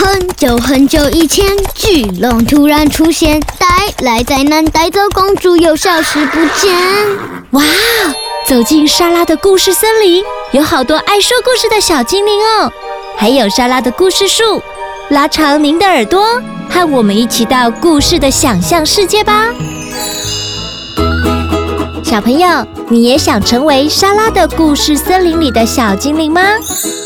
很久很久以前，巨龙突然出现，带来灾难，带走公主，又消失不见。哇！走进莎拉的故事森林，有好多爱说故事的小精灵哦，还有莎拉的故事树。拉长您的耳朵，和我们一起到故事的想象世界吧。小朋友，你也想成为莎拉的故事森林里的小精灵吗？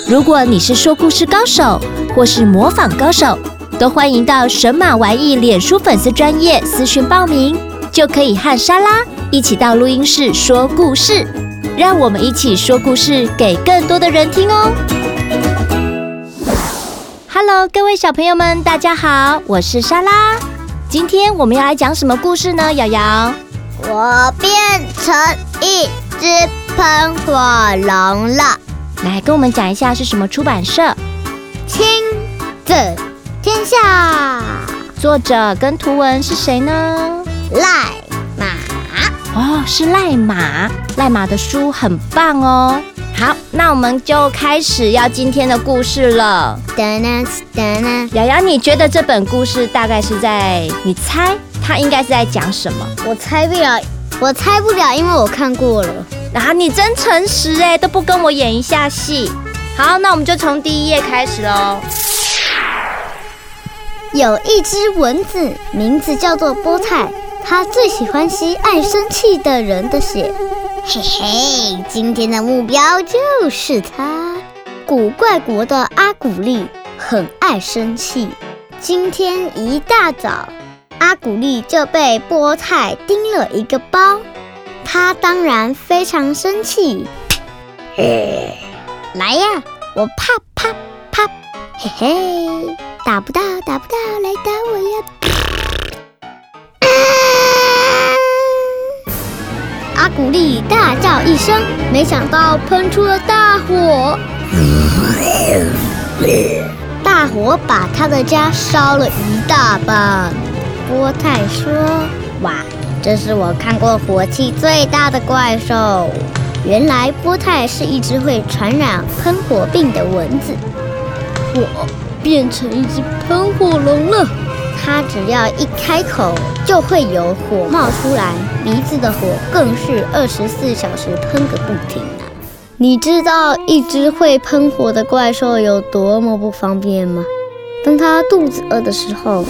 如果你是说故事高手，或是模仿高手，都欢迎到神马玩意脸书粉丝专业私讯报名，就可以和莎拉一起到录音室说故事，让我们一起说故事给更多的人听哦。Hello，各位小朋友们，大家好，我是莎拉。今天我们要来讲什么故事呢？瑶瑶，我变成一只喷火龙了。来跟我们讲一下是什么出版社？亲子天下，作者跟图文是谁呢？赖马哦，是赖马，赖马的书很棒哦。好，那我们就开始要今天的故事了。瑶瑶，你觉得这本故事大概是在？你猜它应该是在讲什么？我猜不了，我猜不了，因为我看过了。啊，你真诚实哎，都不跟我演一下戏。好，那我们就从第一页开始喽。有一只蚊子，名字叫做菠菜，它最喜欢吸爱生气的人的血。嘿嘿，今天的目标就是它。古怪国的阿古丽很爱生气。今天一大早，阿古丽就被菠菜叮了一个包，他当然非常生气。来呀，我啪啪啪，嘿嘿，打不到，打不到，来打我呀！阿古丽大叫一声，没想到喷出了大火，大火把他的家烧了一大半。波泰说：“哇，这是我看过火气最大的怪兽。”原来波泰是一只会传染喷火病的蚊子。我变成一只喷火龙了。它只要一开口，就会有火冒出来，鼻子的火更是二十四小时喷个不停啊！你知道一只会喷火的怪兽有多么不方便吗？当它肚子饿的时候，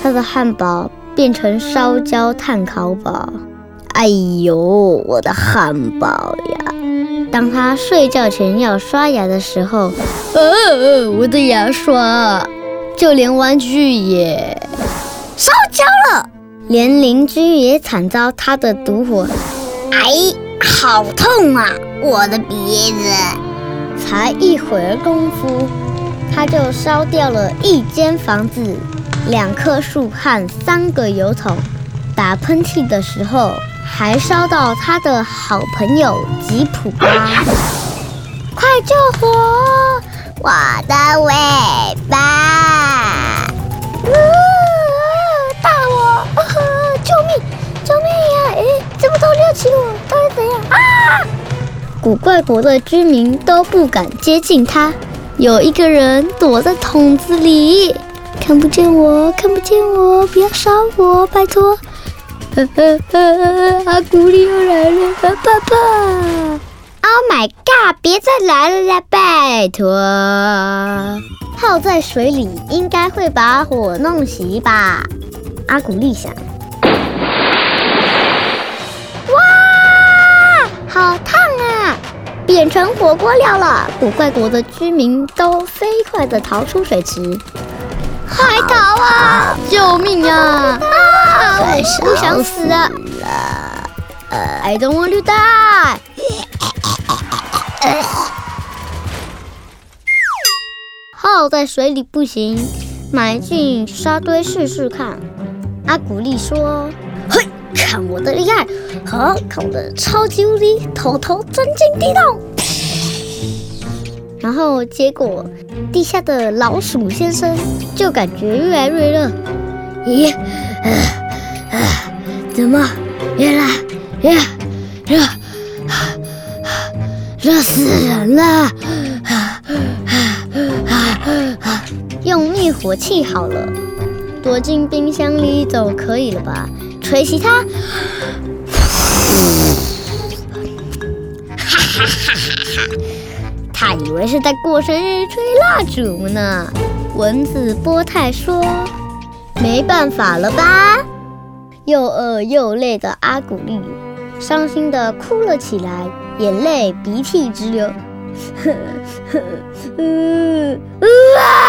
它的汉堡变成烧焦炭烤堡。哎呦，我的汉堡呀！当它睡觉前要刷牙的时候，呃，我的牙刷，就连玩具也烧焦了，连邻居也惨遭他的毒火。哎，好痛啊！我的鼻子。才一会儿功夫，他就烧掉了一间房子、两棵树和三个油桶。打喷嚏的时候。还烧到他的好朋友吉普巴！快救火！我的尾巴！古怪国的居民都不敢接近他。有一个人躲在桶子里，看不见我，看不见我，不要杀我，拜托。阿古丽又来了，爸爸！Oh my god！别再来了啦，拜托！泡在水里应该会把火弄熄吧？阿古丽想。哇，好烫啊！变成火锅料了！古怪国的居民都飞快地逃出水池。快逃啊！救命啊！啊！我不想死了。I don't want to die。泡在水里不行，埋进沙堆试试看。阿古丽说：“嘿，看我的厉害！好，看我的超级无敌，偷偷钻进地洞。”然后结果，地下的老鼠先生就感觉越来越热。咦，啊啊，怎么越来越热？热死人了！用灭火器好了，躲进冰箱里总可以了吧？吹熄它。哈哈哈哈哈！他以为是在过生日吹蜡烛呢。蚊子波泰说：“没办法了吧？”又饿又累的阿古丽伤心的哭了起来，眼泪鼻涕直流。呵呵嗯啊！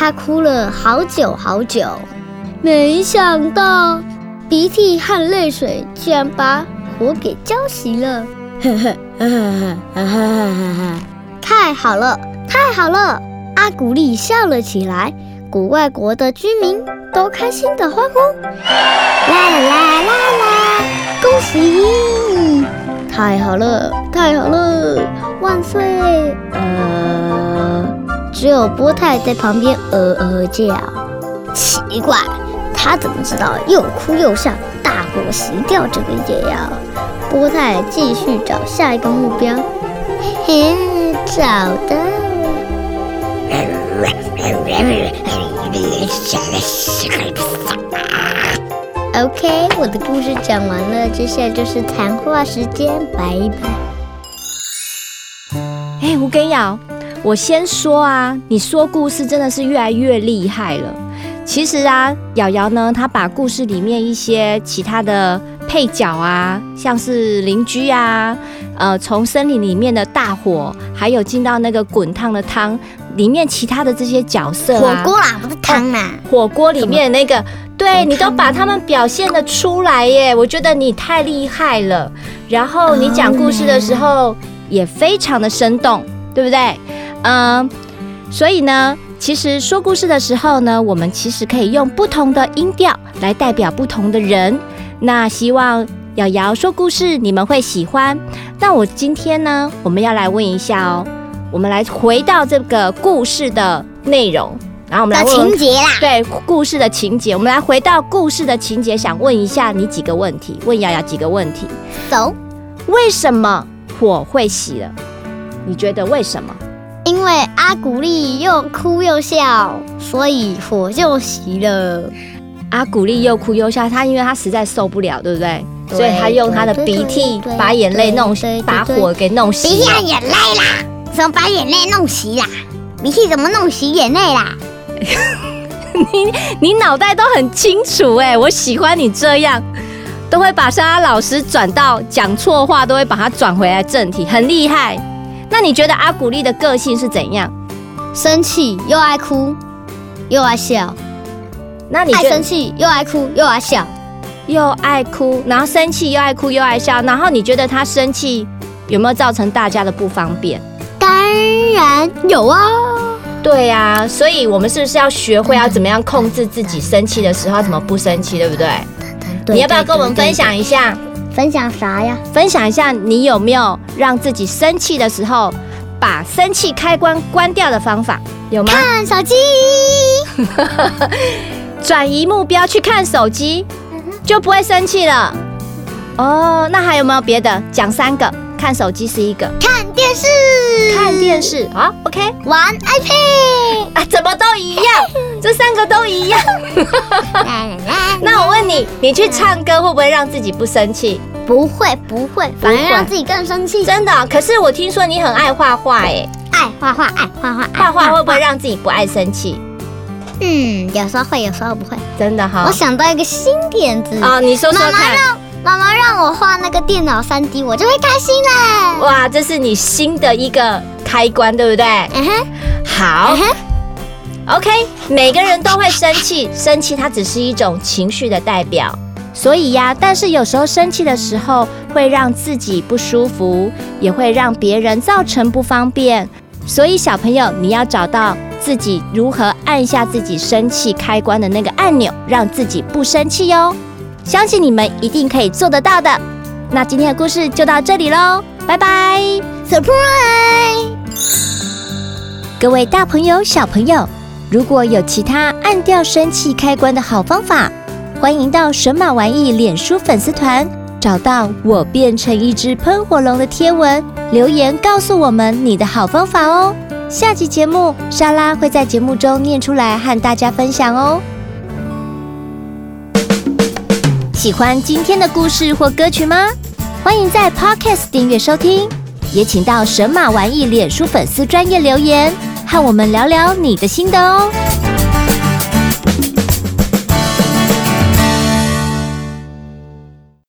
他哭了好久好久，没想到鼻涕和泪水居然把火给浇熄了。太好了，太好了！阿古丽笑了起来，古外国的居民都开心的欢呼：啦啦啦啦！恭喜！太好了，太好了，万岁！呃，只有波泰在旁边呃呃叫。奇怪，他怎么知道又哭又笑，大火熄掉这个解药？波泰继续找下一个目标。嘿，找到！OK，我的故事讲完了，接下来就是谈话时间，拜拜。哎，吴根瑶，我先说啊，你说故事真的是越来越厉害了。其实啊，瑶瑶呢，她把故事里面一些其他的。配角啊，像是邻居啊，呃，从森林里面的大火，还有进到那个滚烫的汤里面，其他的这些角色啊，火锅啦，不是汤啊，火锅里面那个，对，你都把他们表现的出来耶，我觉得你太厉害了。然后你讲故事的时候也非常的生动，对不对？嗯、呃，所以呢，其实说故事的时候呢，我们其实可以用不同的音调来代表不同的人。那希望瑶瑶说故事你们会喜欢。那我今天呢，我们要来问一下哦，我们来回到这个故事的内容，然后我们来问情节啦。对，故事的情节，我们来回到故事的情节，想问一下你几个问题，问瑶瑶几个问题。走，为什么火会熄了？你觉得为什么？因为阿古丽又哭又笑，所以火就熄了。阿古丽又哭又笑，他因为他实在受不了，对不对？对，所以他用他的鼻涕把眼泪弄，把火给弄熄。鼻涕眼泪啦，怎么把眼泪弄熄啦？鼻涕怎么弄熄眼泪啦？你你脑袋都很清楚哎，我喜欢你这样，都会把莎拉老师转到讲错话，都会把它转回来正题，很厉害。那你觉得阿古丽的个性是怎样？生气又爱哭，又爱笑。那你爱生气又爱哭又爱笑，又爱哭，然后生气又爱哭又爱笑，然后你觉得他生气有没有造成大家的不方便？当然有啊。对呀、啊，所以我们是不是要学会要怎么样控制自己生气的时候怎么不生气，对不对？对，你要不要跟我们分享一下？分享啥呀？分享一下你有没有让自己生气的时候把生气开关关掉的方法？有吗？看手机。转移目标去看手机，就不会生气了。哦，那还有没有别的？讲三个，看手机是一个，看电视，看电视好，OK，玩 iPad 啊，怎么都一样，这三个都一样。那我问你，你去唱歌会不会让自己不生气？不会，不会，反而让自己更生气。真的？可是我听说你很爱画画，哎，爱画画，爱画画，画画会不会让自己不爱生气？嗯，有时候会，有时候不会，真的哈。我想到一个新点子哦，你说说看。妈妈让妈妈让我画那个电脑 3D，我就会开心了。哇，这是你新的一个开关，对不对？嗯哼。好。OK，每个人都会生气，生气它只是一种情绪的代表。所以呀，但是有时候生气的时候会让自己不舒服，也会让别人造成不方便。所以小朋友，你要找到。自己如何按下自己生气开关的那个按钮，让自己不生气哟？相信你们一定可以做得到的。那今天的故事就到这里喽，拜拜，Surprise！各位大朋友、小朋友，如果有其他按掉生气开关的好方法，欢迎到神马玩意脸书粉丝团找到我变成一只喷火龙的贴文，留言告诉我们你的好方法哦。下集节目莎拉会在节目中念出来和大家分享哦。喜欢今天的故事或歌曲吗？欢迎在 Podcast 订阅收听，也请到神马玩意脸书粉丝专业留言，和我们聊聊你的心得哦。